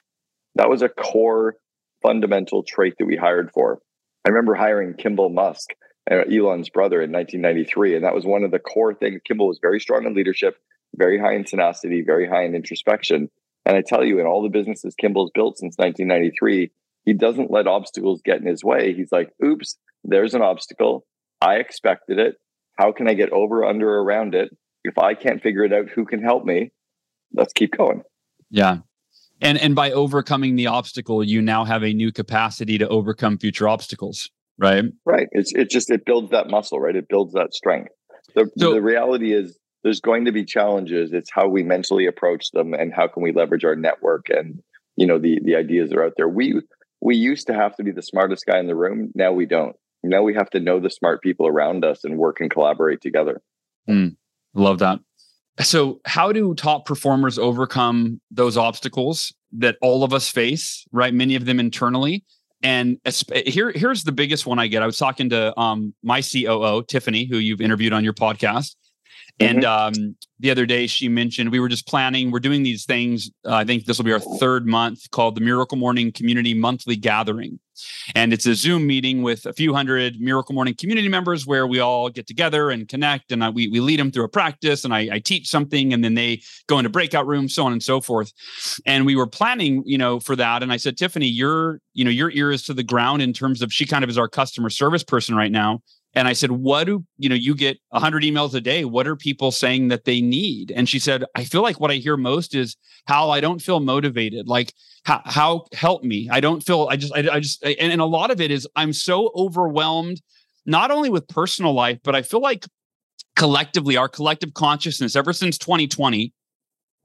Speaker 2: That was a core fundamental trait that we hired for. I remember hiring Kimball Musk, uh, Elon's brother, in 1993. And that was one of the core things. Kimball was very strong in leadership very high in tenacity, very high in introspection. And I tell you, in all the businesses Kimball's built since 1993, he doesn't let obstacles get in his way. He's like, oops, there's an obstacle. I expected it. How can I get over, under, around it? If I can't figure it out, who can help me? Let's keep going.
Speaker 1: Yeah. And and by overcoming the obstacle, you now have a new capacity to overcome future obstacles, right?
Speaker 2: Right. It's it just it builds that muscle, right? It builds that strength. The so, the reality is there's going to be challenges. It's how we mentally approach them and how can we leverage our network and you know the the ideas that are out there. We we used to have to be the smartest guy in the room. Now we don't. Now we have to know the smart people around us and work and collaborate together.
Speaker 1: Mm, love that. So, how do top performers overcome those obstacles that all of us face? Right, many of them internally. And here, here's the biggest one I get. I was talking to um, my COO, Tiffany, who you've interviewed on your podcast, and mm-hmm. um, the other day, she mentioned we were just planning. We're doing these things. Uh, I think this will be our third month called the Miracle Morning Community Monthly Gathering. And it's a Zoom meeting with a few hundred Miracle Morning community members where we all get together and connect. And I, we, we lead them through a practice and I, I teach something and then they go into breakout rooms, so on and so forth. And we were planning, you know, for that. And I said, Tiffany, your, you know, your ear is to the ground in terms of she kind of is our customer service person right now. And I said, what do, you know, you get 100 emails a day. What are people saying that they need? And she said, I feel like what I hear most is how I don't feel motivated. Like, how, how help me? I don't feel, I just, I, I just, and, and a lot of it is I'm so overwhelmed, not only with personal life, but I feel like collectively, our collective consciousness, ever since 2020,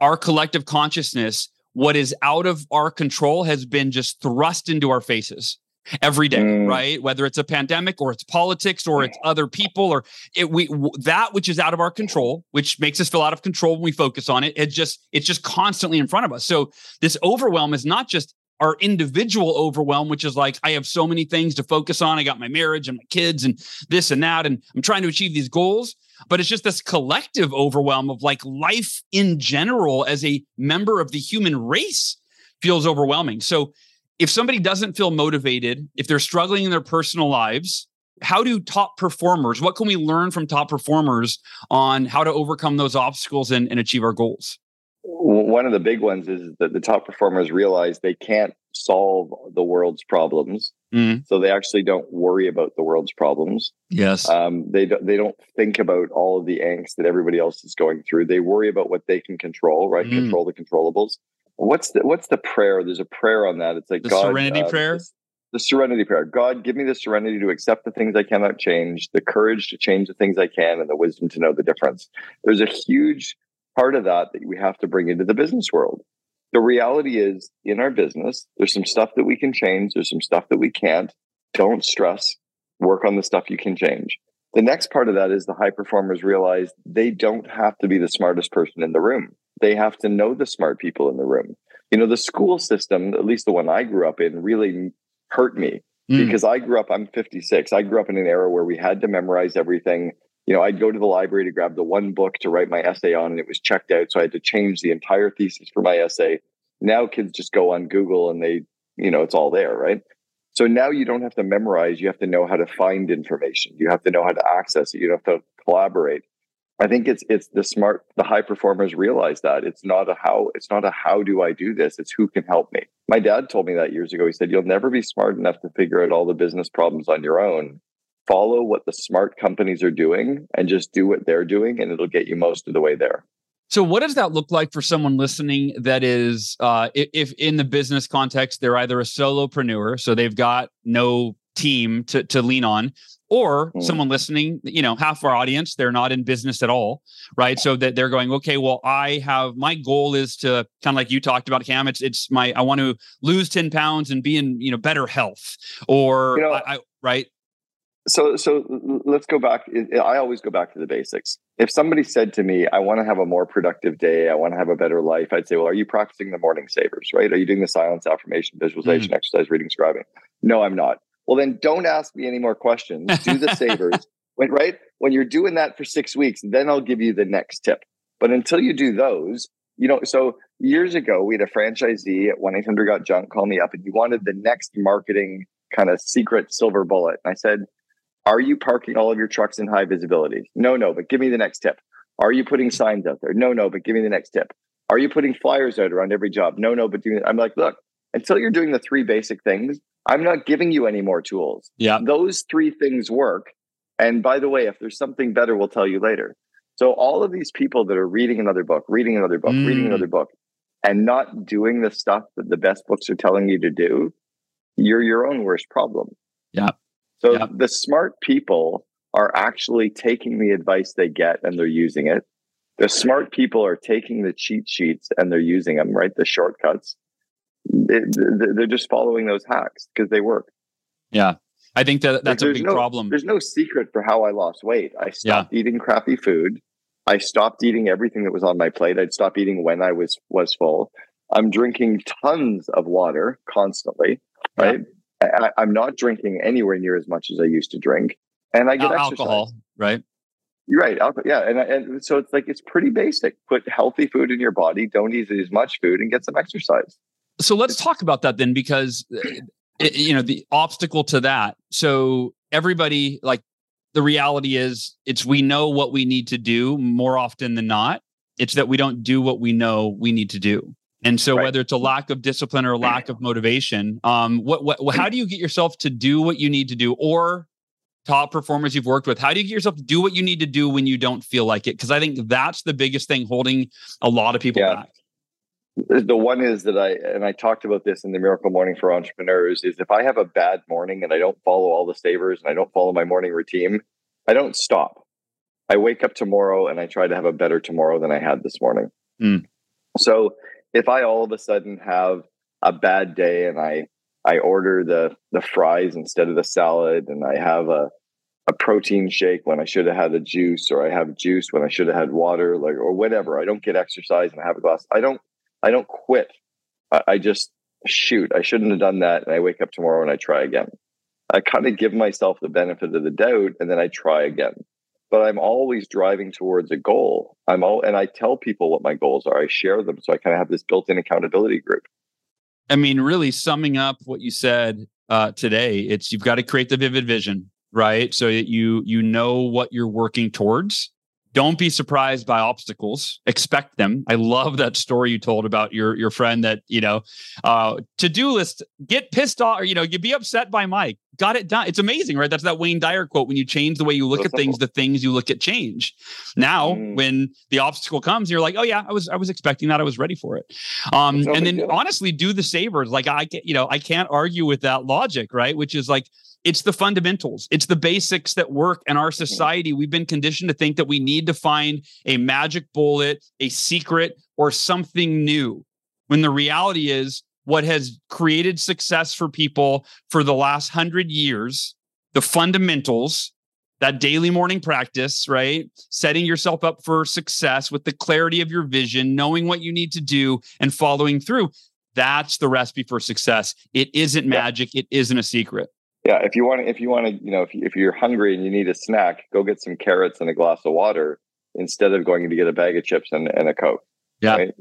Speaker 1: our collective consciousness, what is out of our control has been just thrust into our faces every day, mm. right? Whether it's a pandemic or it's politics or it's other people or it we that which is out of our control, which makes us feel out of control when we focus on it. It just it's just constantly in front of us. So this overwhelm is not just our individual overwhelm, which is like, I have so many things to focus on. I got my marriage and my kids and this and that, and I'm trying to achieve these goals. But it's just this collective overwhelm of like life in general as a member of the human race feels overwhelming. So if somebody doesn't feel motivated, if they're struggling in their personal lives, how do top performers, what can we learn from top performers on how to overcome those obstacles and, and achieve our goals?
Speaker 2: One of the big ones is that the top performers realize they can't solve the world's problems. Mm. So they actually don't worry about the world's problems.
Speaker 1: Yes.
Speaker 2: Um, they, do, they don't think about all of the angst that everybody else is going through. They worry about what they can control, right? Mm. Control the controllables what's the what's the prayer? There's a prayer on that. It's like
Speaker 1: the
Speaker 2: God,
Speaker 1: serenity uh, prayer.
Speaker 2: The serenity prayer. God, give me the serenity to accept the things I cannot change, the courage to change the things I can, and the wisdom to know the difference. There's a huge part of that that we have to bring into the business world. The reality is, in our business, there's some stuff that we can change. There's some stuff that we can't. Don't stress. Work on the stuff you can change. The next part of that is the high performers realize they don't have to be the smartest person in the room. They have to know the smart people in the room. You know, the school system, at least the one I grew up in, really hurt me mm. because I grew up, I'm 56. I grew up in an era where we had to memorize everything. You know, I'd go to the library to grab the one book to write my essay on, and it was checked out. So I had to change the entire thesis for my essay. Now kids just go on Google and they, you know, it's all there, right? So now you don't have to memorize. You have to know how to find information. You have to know how to access it. You have to collaborate. I think it's it's the smart, the high performers realize that it's not a how, it's not a how do I do this? It's who can help me. My dad told me that years ago. He said, You'll never be smart enough to figure out all the business problems on your own. Follow what the smart companies are doing and just do what they're doing, and it'll get you most of the way there.
Speaker 1: So, what does that look like for someone listening that is, uh, if in the business context, they're either a solopreneur, so they've got no team to, to lean on, or mm. someone listening, you know, half our audience, they're not in business at all, right? So that they're going, okay, well, I have my goal is to kind of like you talked about, Cam. It's it's my I want to lose ten pounds and be in you know better health, or you know, I, I, right.
Speaker 2: So so let's go back. I always go back to the basics. If somebody said to me, "I want to have a more productive day. I want to have a better life," I'd say, "Well, are you practicing the morning savers? Right? Are you doing the silence, affirmation, visualization, mm. exercise, reading, scribing?" No, I'm not. Well, then don't ask me any more questions. Do the (laughs) savers. when, right? When you're doing that for six weeks, then I'll give you the next tip. But until you do those, you know, so years ago, we had a franchisee at 1 800 Got Junk call me up and he wanted the next marketing kind of secret silver bullet. And I said, Are you parking all of your trucks in high visibility? No, no, but give me the next tip. Are you putting signs out there? No, no, but give me the next tip. Are you putting flyers out around every job? No, no, but doing I'm like, look, until you're doing the three basic things, I'm not giving you any more tools.
Speaker 1: Yeah.
Speaker 2: Those three things work. And by the way, if there's something better, we'll tell you later. So all of these people that are reading another book, reading another book, mm. reading another book, and not doing the stuff that the best books are telling you to do, you're your own worst problem.
Speaker 1: Yeah.
Speaker 2: So
Speaker 1: yeah.
Speaker 2: the smart people are actually taking the advice they get and they're using it. The smart people are taking the cheat sheets and they're using them, right? The shortcuts it, they're just following those hacks because they work.
Speaker 1: Yeah. I think that that's
Speaker 2: like,
Speaker 1: a big
Speaker 2: no,
Speaker 1: problem.
Speaker 2: There's no secret for how I lost weight. I stopped yeah. eating crappy food. I stopped eating everything that was on my plate. I'd stop eating when I was was full. I'm drinking tons of water constantly, right? Yeah. I, am not drinking anywhere near as much as I used to drink, and I get Al-
Speaker 1: alcohol, right?
Speaker 2: You're right, alcohol, yeah, and and so it's like it's pretty basic. Put healthy food in your body. Don't eat as much food, and get some exercise.
Speaker 1: So let's talk about that then, because it, uh, (clears throat) you know the obstacle to that. So everybody, like the reality is, it's we know what we need to do more often than not. It's that we don't do what we know we need to do. And so, right. whether it's a lack of discipline or a lack of (clears throat) motivation, um, what, what, how do you get yourself to do what you need to do, or top performers you've worked with, how do you get yourself to do what you need to do when you don't feel like it? Because I think that's the biggest thing holding a lot of people yeah. back
Speaker 2: the one is that I and I talked about this in the Miracle Morning for Entrepreneurs is if I have a bad morning and I don't follow all the savers and I don't follow my morning routine, I don't stop. I wake up tomorrow and I try to have a better tomorrow than I had this morning. Mm. So if I all of a sudden have a bad day and I I order the the fries instead of the salad and I have a a protein shake when I should have had a juice or I have juice when I should have had water like or whatever. I don't get exercise and I have a glass. I don't I don't quit. I, I just shoot. I shouldn't have done that, and I wake up tomorrow and I try again. I kind of give myself the benefit of the doubt, and then I try again. But I'm always driving towards a goal. I'm all, and I tell people what my goals are. I share them, so I kind of have this built-in accountability group.
Speaker 1: I mean, really summing up what you said uh, today, it's you've got to create the vivid vision, right? So that you you know what you're working towards, don't be surprised by obstacles. Expect them. I love that story you told about your your friend that you know uh to-do list get pissed off or you know you be upset by mike. Got it done. It's amazing right? That's that wayne dyer quote when you change the way you look at things the things you look at change. Now mm. when the obstacle comes you're like oh yeah i was i was expecting that. I was ready for it. Um and then honestly do the savers like i you know i can't argue with that logic right? Which is like it's the fundamentals, it's the basics that work in our society. We've been conditioned to think that we need to find a magic bullet, a secret, or something new. When the reality is, what has created success for people for the last hundred years, the fundamentals, that daily morning practice, right? Setting yourself up for success with the clarity of your vision, knowing what you need to do, and following through. That's the recipe for success. It isn't magic, it isn't a secret
Speaker 2: Yeah, if you want to, if you want to, you know, if, if you're hungry and you need a snack, go get some carrots and a glass of water instead of going to get a bag of chips and, and a coke.
Speaker 1: Yeah, right?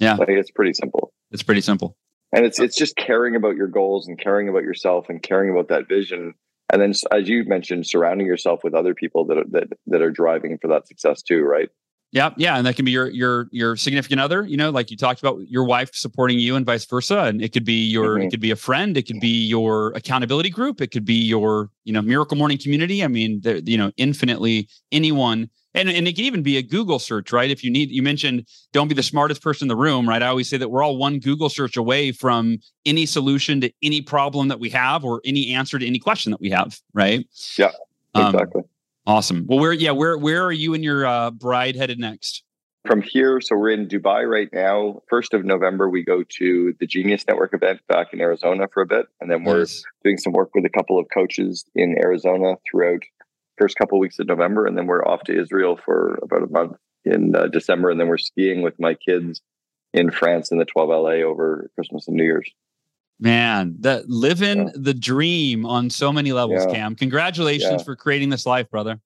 Speaker 2: yeah. Like it's pretty simple.
Speaker 1: It's pretty simple,
Speaker 2: and it's it's just caring about your goals and caring about yourself and caring about that vision. And then, as you mentioned, surrounding yourself with other people that are, that that are driving for that success too, right?
Speaker 1: Yeah, yeah, and that can be your your your significant other. You know, like you talked about your wife supporting you, and vice versa. And it could be your, mm-hmm. it could be a friend, it could be your accountability group, it could be your, you know, Miracle Morning community. I mean, you know, infinitely anyone, and and it can even be a Google search, right? If you need, you mentioned, don't be the smartest person in the room, right? I always say that we're all one Google search away from any solution to any problem that we have, or any answer to any question that we have, right?
Speaker 2: Yeah, um, exactly. Um,
Speaker 1: Awesome. Well, where yeah, where where are you and your uh, bride headed next?
Speaker 2: From here, so we're in Dubai right now. First of November, we go to the Genius Network event back in Arizona for a bit, and then we're nice. doing some work with a couple of coaches in Arizona throughout first couple of weeks of November, and then we're off to Israel for about a month in uh, December, and then we're skiing with my kids in France in the 12 LA over Christmas and New Year's.
Speaker 1: Man, that living yeah. the dream on so many levels, yeah. Cam. Congratulations yeah. for creating this life, brother.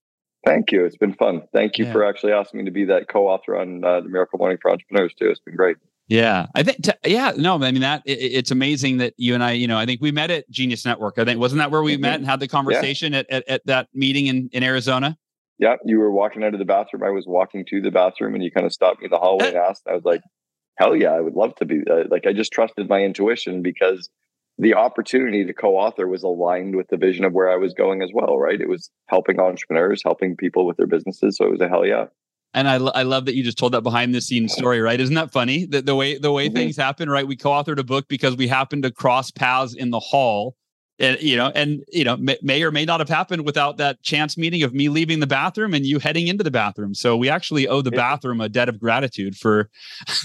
Speaker 2: Thank you. It's been fun. Thank you for actually asking me to be that co-author on uh, the Miracle Morning for Entrepreneurs too. It's been great.
Speaker 1: Yeah, I think. T- yeah, no, I mean that it, it's amazing that you and I, you know, I think we met at Genius Network. I think wasn't that where we mm-hmm. met and had the conversation at, at, at that meeting in in Arizona.
Speaker 2: Yeah, you were walking out of the bathroom. I was walking to the bathroom, and you kind of stopped me in the hallway and asked. I was like, hell yeah, I would love to be uh, like, I just trusted my intuition because the opportunity to co-author was aligned with the vision of where I was going as well, right? It was helping entrepreneurs, helping people with their businesses. So it was a hell yeah.
Speaker 1: And I, I love that you just told that behind the scenes story, right? Isn't that funny? That the way the way mm-hmm. things happen, right? We co-authored a book because we happened to cross paths in the hall and you know and you know may, may, or may not have happened without that chance meeting of me leaving the bathroom and you heading into the bathroom. So we actually owe the bathroom a debt of gratitude for (laughs)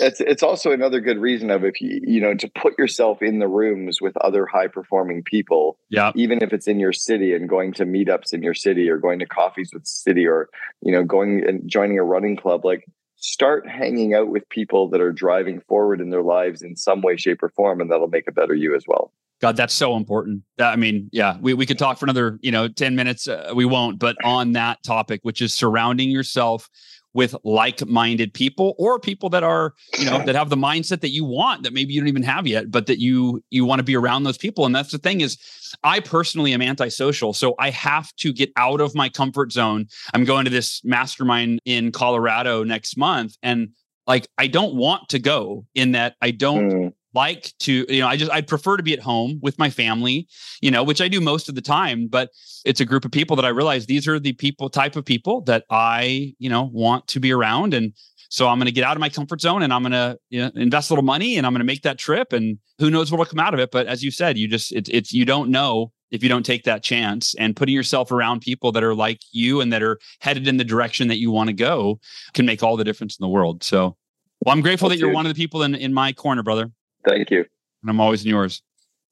Speaker 2: it's it's also another good reason of if you you know to put yourself in the rooms with other high performing people
Speaker 1: yeah.
Speaker 2: even if it's in your city and going to meetups in your city or going to coffees with city or you know going and joining a running club like start hanging out with people that are driving forward in their lives in some way shape or form and that'll make a better you as well
Speaker 1: God, that's so important. I mean, yeah, we, we could talk for another, you know, 10 minutes. Uh, we won't, but on that topic, which is surrounding yourself with like-minded people or people that are, you know, that have the mindset that you want that maybe you don't even have yet, but that you you want to be around those people. And that's the thing is I personally am antisocial. So I have to get out of my comfort zone. I'm going to this mastermind in Colorado next month. And like I don't want to go in that I don't mm like to you know i just i'd prefer to be at home with my family you know which i do most of the time but it's a group of people that i realize these are the people type of people that i you know want to be around. And so i'm going to get out of my comfort zone and i'm going to you know, invest a little money and i'm going to make that trip and who knows what will come out of it. But as you said you just it, it's you don't know if you don't take that chance and putting yourself around people that are like you and that are headed in the direction that you want to go can make all the difference in the world. So well i'm grateful that you're one of the people in, in my corner brother
Speaker 2: Thank you.
Speaker 1: And I'm always in yours.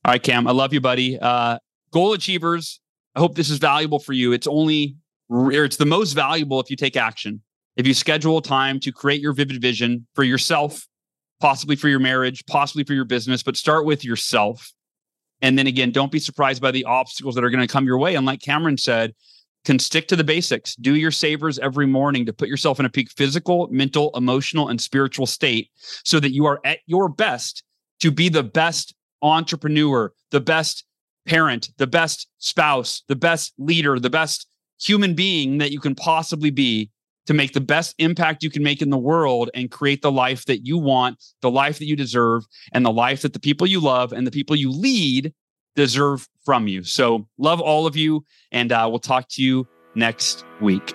Speaker 1: All right, Cam, I love you, buddy. Uh, goal achievers, I hope this is valuable for you. It's only, it's the most valuable if you take action. If you schedule time to create your vivid vision for yourself, possibly for your marriage, possibly for your business, but start with yourself. And then again, don't be surprised by the obstacles that are going to come your way. And like Cameron said, can stick to the basics. Do your savers every morning to put yourself in a peak physical, mental, emotional, and spiritual state so that you are at your best to be the best entrepreneur, the best parent, the best spouse, the best leader, the best human being that you can possibly be to make the best impact you can make in the world and create the life that you want, the life that you deserve, and the life that the people you love and the people you lead deserve from you. So, love all of you, and uh, we'll talk to you next week.